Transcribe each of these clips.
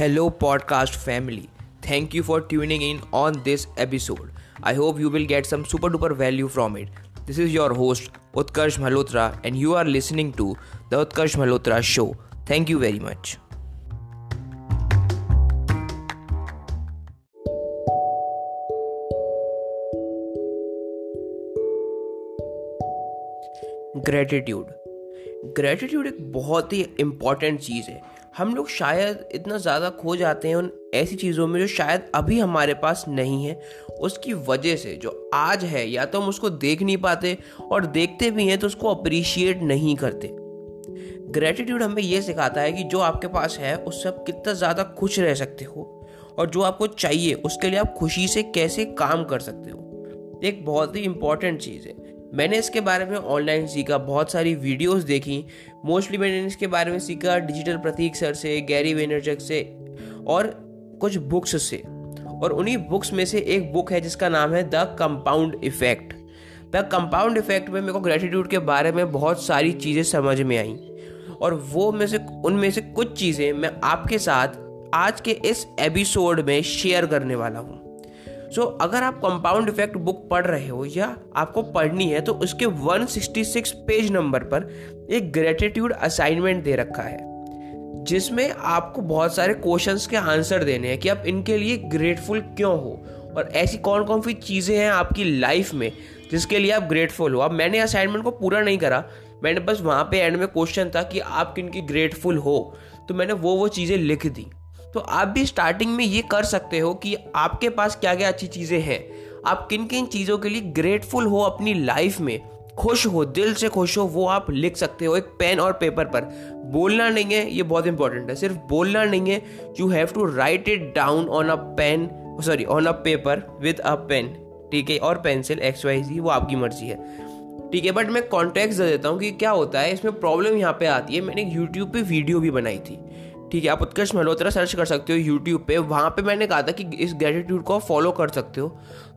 Hello, podcast family. Thank you for tuning in on this episode. I hope you will get some super duper value from it. This is your host, Utkarsh Malhotra, and you are listening to The Utkarsh Malhotra Show. Thank you very much. Gratitude gratitude एक बहुत ही important चीज़ है। हम लोग शायद इतना ज़्यादा खो जाते हैं उन ऐसी चीज़ों में जो शायद अभी हमारे पास नहीं है। उसकी वजह से जो आज है, या तो हम उसको देख नहीं पाते और देखते भी हैं तो उसको अप्रिशिएट नहीं करते। ग्रेटिट्यूड हमें ये सिखाता है कि जो आपके पास है, उससे आप कितना ज़्यादा खुश रह सकते हो और जो आपको चाहिए, उसके लिए आप खुशी से कैसे काम कर सकते हो। एक बहुत ही इंपॉर्टेंट चीज़ है। मैंने इसके बारे में ऑनलाइन सीखा, बहुत सारी वीडियोस देखी। मोस्टली मैंने इसके बारे में सीखा डिजिटल प्रतीक सर से गैरी वेनरचक से और कुछ बुक्स से। और उन्हीं बुक्स में से एक बुक है जिसका नाम है the compound effect the compound effect में मेरे को ग्रेटिट्यूड के बारे में बहुत सारी चीज़ें समझ में आई। और वो में से, उनमें से कुछ चीज़ें मैं आपके साथ आज के इस एपिसोड में शेयर करने वाला हूँ। सो so, अगर आप कंपाउंड इफ़ेक्ट बुक पढ़ रहे हो या आपको पढ़नी है तो उसके 166 पेज नंबर पर एक ग्रेटिट्यूड असाइनमेंट दे रखा है जिसमें आपको बहुत सारे क्वेश्चंस के आंसर देने हैं कि आप इनके लिए ग्रेटफुल क्यों हो? और ऐसी कौन कौन सी चीज़ें हैं आपकी लाइफ में जिसके लिए आप ग्रेटफुल हो? अब मैंने असाइनमेंट को पूरा नहीं करा। मैंने बस वहाँ पे एंड में क्वेश्चन था कि आप किन की ग्रेटफुल हो? तो मैंने वो वो चीज़ें लिख दी। तो आप भी स्टार्टिंग में ये कर सकते हो कि आपके पास क्या क्या अच्छी चीज़ें हैं। आप किन किन चीज़ों के लिए ग्रेटफुल हो अपनी लाइफ में? खुश हो, दिल से खुश हो, वो आप लिख सकते हो एक पेन और पेपर पर। बोलना नहीं है, ये बहुत इंपॉर्टेंट है। सिर्फ़ बोलना नहीं है you have to write it down on a pen sorry on a paper with a pen ठीक है? और पेंसिल एक्स वाई जी वो आपकी मर्ज़ी है। ठीक है बट मैं कॉन्टेक्ट दे देता हूँ कि क्या होता है, इसमें प्रॉब्लम यहाँ पे आती है। मैंने यूट्यूब पे वीडियो भी बनाई थी। ठीक है, आप उत्कर्ष मल्होत्रा सर्च कर सकते हो यूट्यूब पे। वहाँ पे मैंने कहा था कि इस ग्रेटिट्यूड को फॉलो कर सकते हो।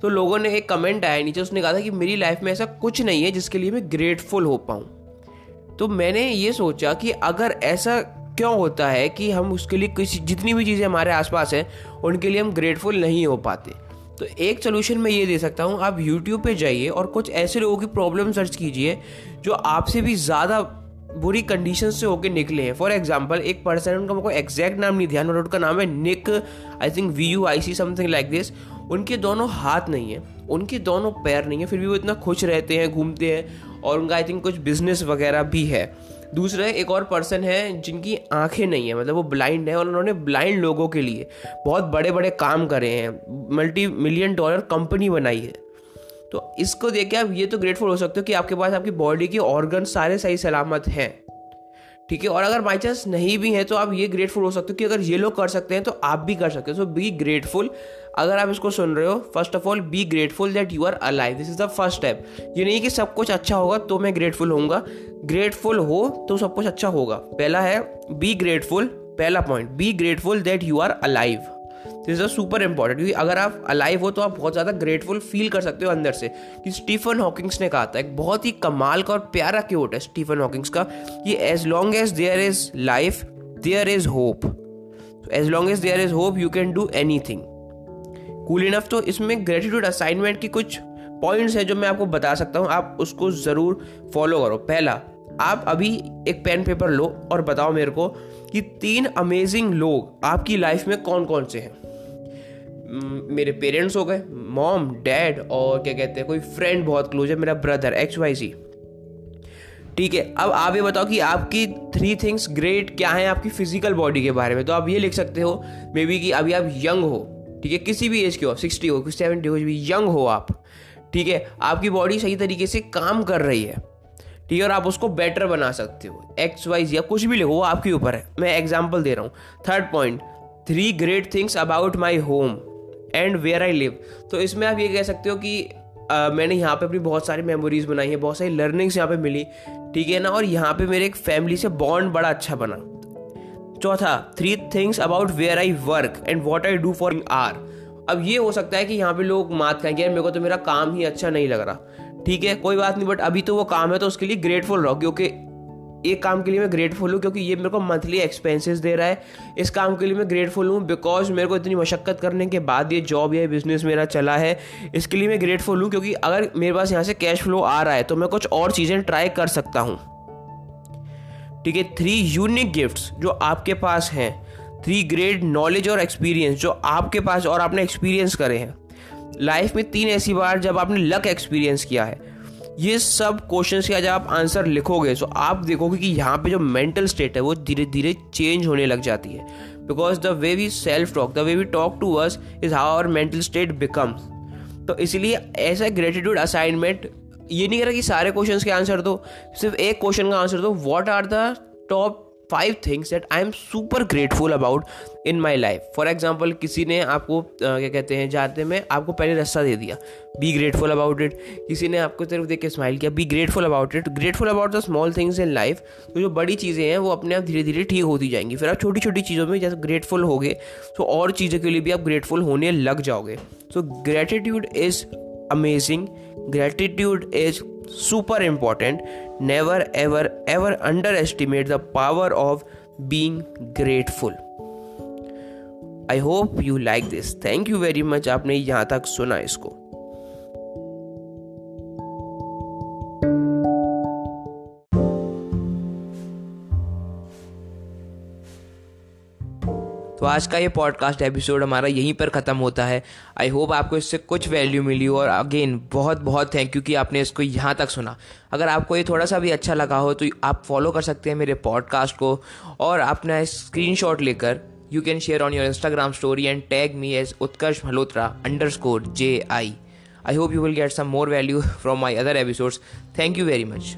तो लोगों ने एक कमेंट आया नीचे, उसने कहा था कि मेरी लाइफ में ऐसा कुछ नहीं है जिसके लिए मैं ग्रेटफुल हो पाऊँ। तो मैंने ये सोचा कि अगर ऐसा क्यों होता है कि हम उसके लिए किसी, जितनी भी चीज़ें हमारे आसपास हैं, उनके लिए हम ग्रेटफुल नहीं हो पाते। तो एक सोल्यूशन मैं ये दे सकता हूँ, आप यूट्यूब पे जाइए और कुछ ऐसे लोगों की प्रॉब्लम सर्च कीजिए, जो आपसे भी ज़्यादा बुरी कंडीशन से होके निकले हैं। फॉर एग्ज़ाम्पल एक पर्सन उनका मेरे को एग्जैक्ट नाम नहीं, ध्यान उनका नाम है Nick I think V U I C something like this उनके दोनों हाथ नहीं है, उनके दोनों पैर नहीं है, फिर भी वो इतना खुश रहते हैं, घूमते हैं, और उनका आई थिंक कुछ बिज़नेस वगैरह भी है। दूसरा एक और पर्सन है, जिनकी आँखें नहीं है मतलब वो ब्लाइंड है, और उन्होंने ब्लाइंड लोगों के लिए बहुत बड़े बड़े काम करे हैं। मल्टी मिलियन डॉलर कंपनी बनाई है। तो इसको देख के आप ये तो ग्रेटफुल हो सकते हो कि आपके पास आपकी बॉडी के ऑर्गन सारे सही सलामत हैं। ठीक है? और अगर बाई चांस नहीं भी है तो आप ये ग्रेटफुल हो सकते हो कि अगर ये लोग कर सकते हैं तो आप भी कर सकते हो। सो बी ग्रेटफुल अगर आप इसको सुन रहे हो first of all be grateful that you are alive this is the first step ये नहीं कि सब कुछ अच्छा होगा तो मैं ग्रेटफुल होऊँगा। ग्रेटफुल हो तो सब कुछ अच्छा होगा। पहला है बी ग्रेटफुल पहला point be grateful that you are alive this is super important क्योंकि अगर आप अलाइव हो तो आप बहुत ज़्यादा ग्रेटफुल फील कर सकते हो अंदर से। कि स्टीफन हॉकिंग्स ने कहा था, एक बहुत ही कमाल का और प्यारा क्यूट है स्टीफन हॉकिंग्स का, कि as long as there is life there is hope as long as there is hope you can do anything cool enough तो इसमें ग्रेटिट्यूड असाइनमेंट की कुछ पॉइंट्स हैं जो मैं आपको बता सकता हूँ, आप उसको ज़रूर फॉलो करो। पहला, आप अभी एक पेन पेपर लो और बताओ मेरे को कि तीन अमेजिंग लोग आपकी लाइफ में कौन कौन से हैं। मेरे पेरेंट्स हो गए मॉम डैड और क्या कहते हैं, कोई फ्रेंड बहुत क्लोज है, मेरा ब्रदर एक्स वाई सी ठीक है, अब आप ये बताओ कि आपकी थ्री थिंग्स ग्रेट क्या है आपकी फ़िज़िकल बॉडी के बारे में? तो आप ये लिख सकते हो मे बी कि अभी आप यंग हो, ठीक है, किसी भी एज के हो सिक्सटी हो सेवेंटी हो भी यंग हो आप, ठीक है, आपकी बॉडी सही तरीके से काम कर रही है, ठीक है, और आप उसको बेटर बना सकते हो एक्स वाइज या कुछ भी लिखो वो आपके ऊपर है। मैं एग्ज़ाम्पल दे रहा हूँ। Third point three great things about my home and where I live तो इसमें आप ये कह सकते हो कि आ, मैंने यहाँ पे अपनी बहुत सारी मेमोरीज बनाई है बहुत सारी लर्निंग्स यहाँ पे मिली ठीक है ना? और यहाँ पे मेरे एक फैमिली से बॉन्ड बड़ा अच्छा बना। चौथा three things about where I work and what I do for are अब ये हो सकता है कि यहाँ पे लोग मात खाएँगे यार मेरे को तो मेरा काम ही अच्छा नहीं लग रहा। ठीक है कोई बात नहीं बट अभी तो वो काम है तो उसके लिए ग्रेटफुल रहो क्योंकि एक काम के लिए मैं ग्रेटफुल हूँ क्योंकि ये मेरे को मंथली एक्सपेंसेस दे रहा है। इस काम के लिए मैं ग्रेटफुल हूँ बिकॉज़ मेरे को इतनी मशक्क़त करने के बाद ये जॉब या बिज़नेस मेरा चला है। इसके लिए मैं ग्रेटफुल हूँ क्योंकि अगर मेरे पास यहाँ से कैश फ्लो आ रहा है तो मैं कुछ और चीज़ें ट्राई कर सकता हूँ। ठीक है थ्री यूनिक गिफ्ट्स जो आपके पास हैं। थ्री ग्रेट नॉलेज और एक्सपीरियंस जो आपके पास और आपने एक्सपीरियंस करे हैं। लाइफ में तीन ऐसी बार जब आपने लक एक्सपीरियंस किया है ये सब क्वेश्चन के जब आप आंसर लिखोगे तो आप देखोगे कि यहाँ पे जो मेंटल स्टेट है, वो धीरे धीरे चेंज होने लग जाती है। Because the way we self talk the way we talk to us is how our mental state becomes तो इसलिए ऐसा ग्रेटिट्यूड असाइनमेंट ये नहीं कह रहा कि सारे क्वेश्चन के आंसर दो, सिर्फ़ एक क्वेश्चन का आंसर दो। What are the top five things that I am super grateful about in my life for example किसी ने आपको क्या कहते हैं, जाते में आपको पहले रास्ता दे दिया बी ग्रेटफुल अबाउट इट किसी ने आपको तरफ़ देख के स्माइल किया be grateful about it grateful about the small things in life तो जो बड़ी चीज़ें हैं, वो अपने आप धीरे धीरे ठीक होती जाएँगी। फिर आप छोटी छोटी चीज़ों में जैसे ग्रेटफुल हो गए तो और चीज़ों के लिए भी आप ग्रेटफुल होने लग जाओगे। So gratitude is amazing gratitude is super never ever ever underestimate the power of being grateful I hope you like this thank you very much आपने यहाँ तक सुना इसको. तो आज का ये पॉडकास्ट एपिसोड हमारा यहीं पर ख़त्म होता है। आई होप आपको इससे कुछ वैल्यू मिली और अगेन बहुत बहुत थैंक यू कि आपने इसको यहाँ तक सुना। अगर आपको ये थोड़ा सा भी अच्छा लगा हो तो आप फॉलो कर सकते हैं मेरे पॉडकास्ट को और अपना स्क्रीन शॉट लेकर you can share on your Instagram story and tag me as Utkarsh Malhotra underscore J I I hope you will get some more value from my other episodes thank you very much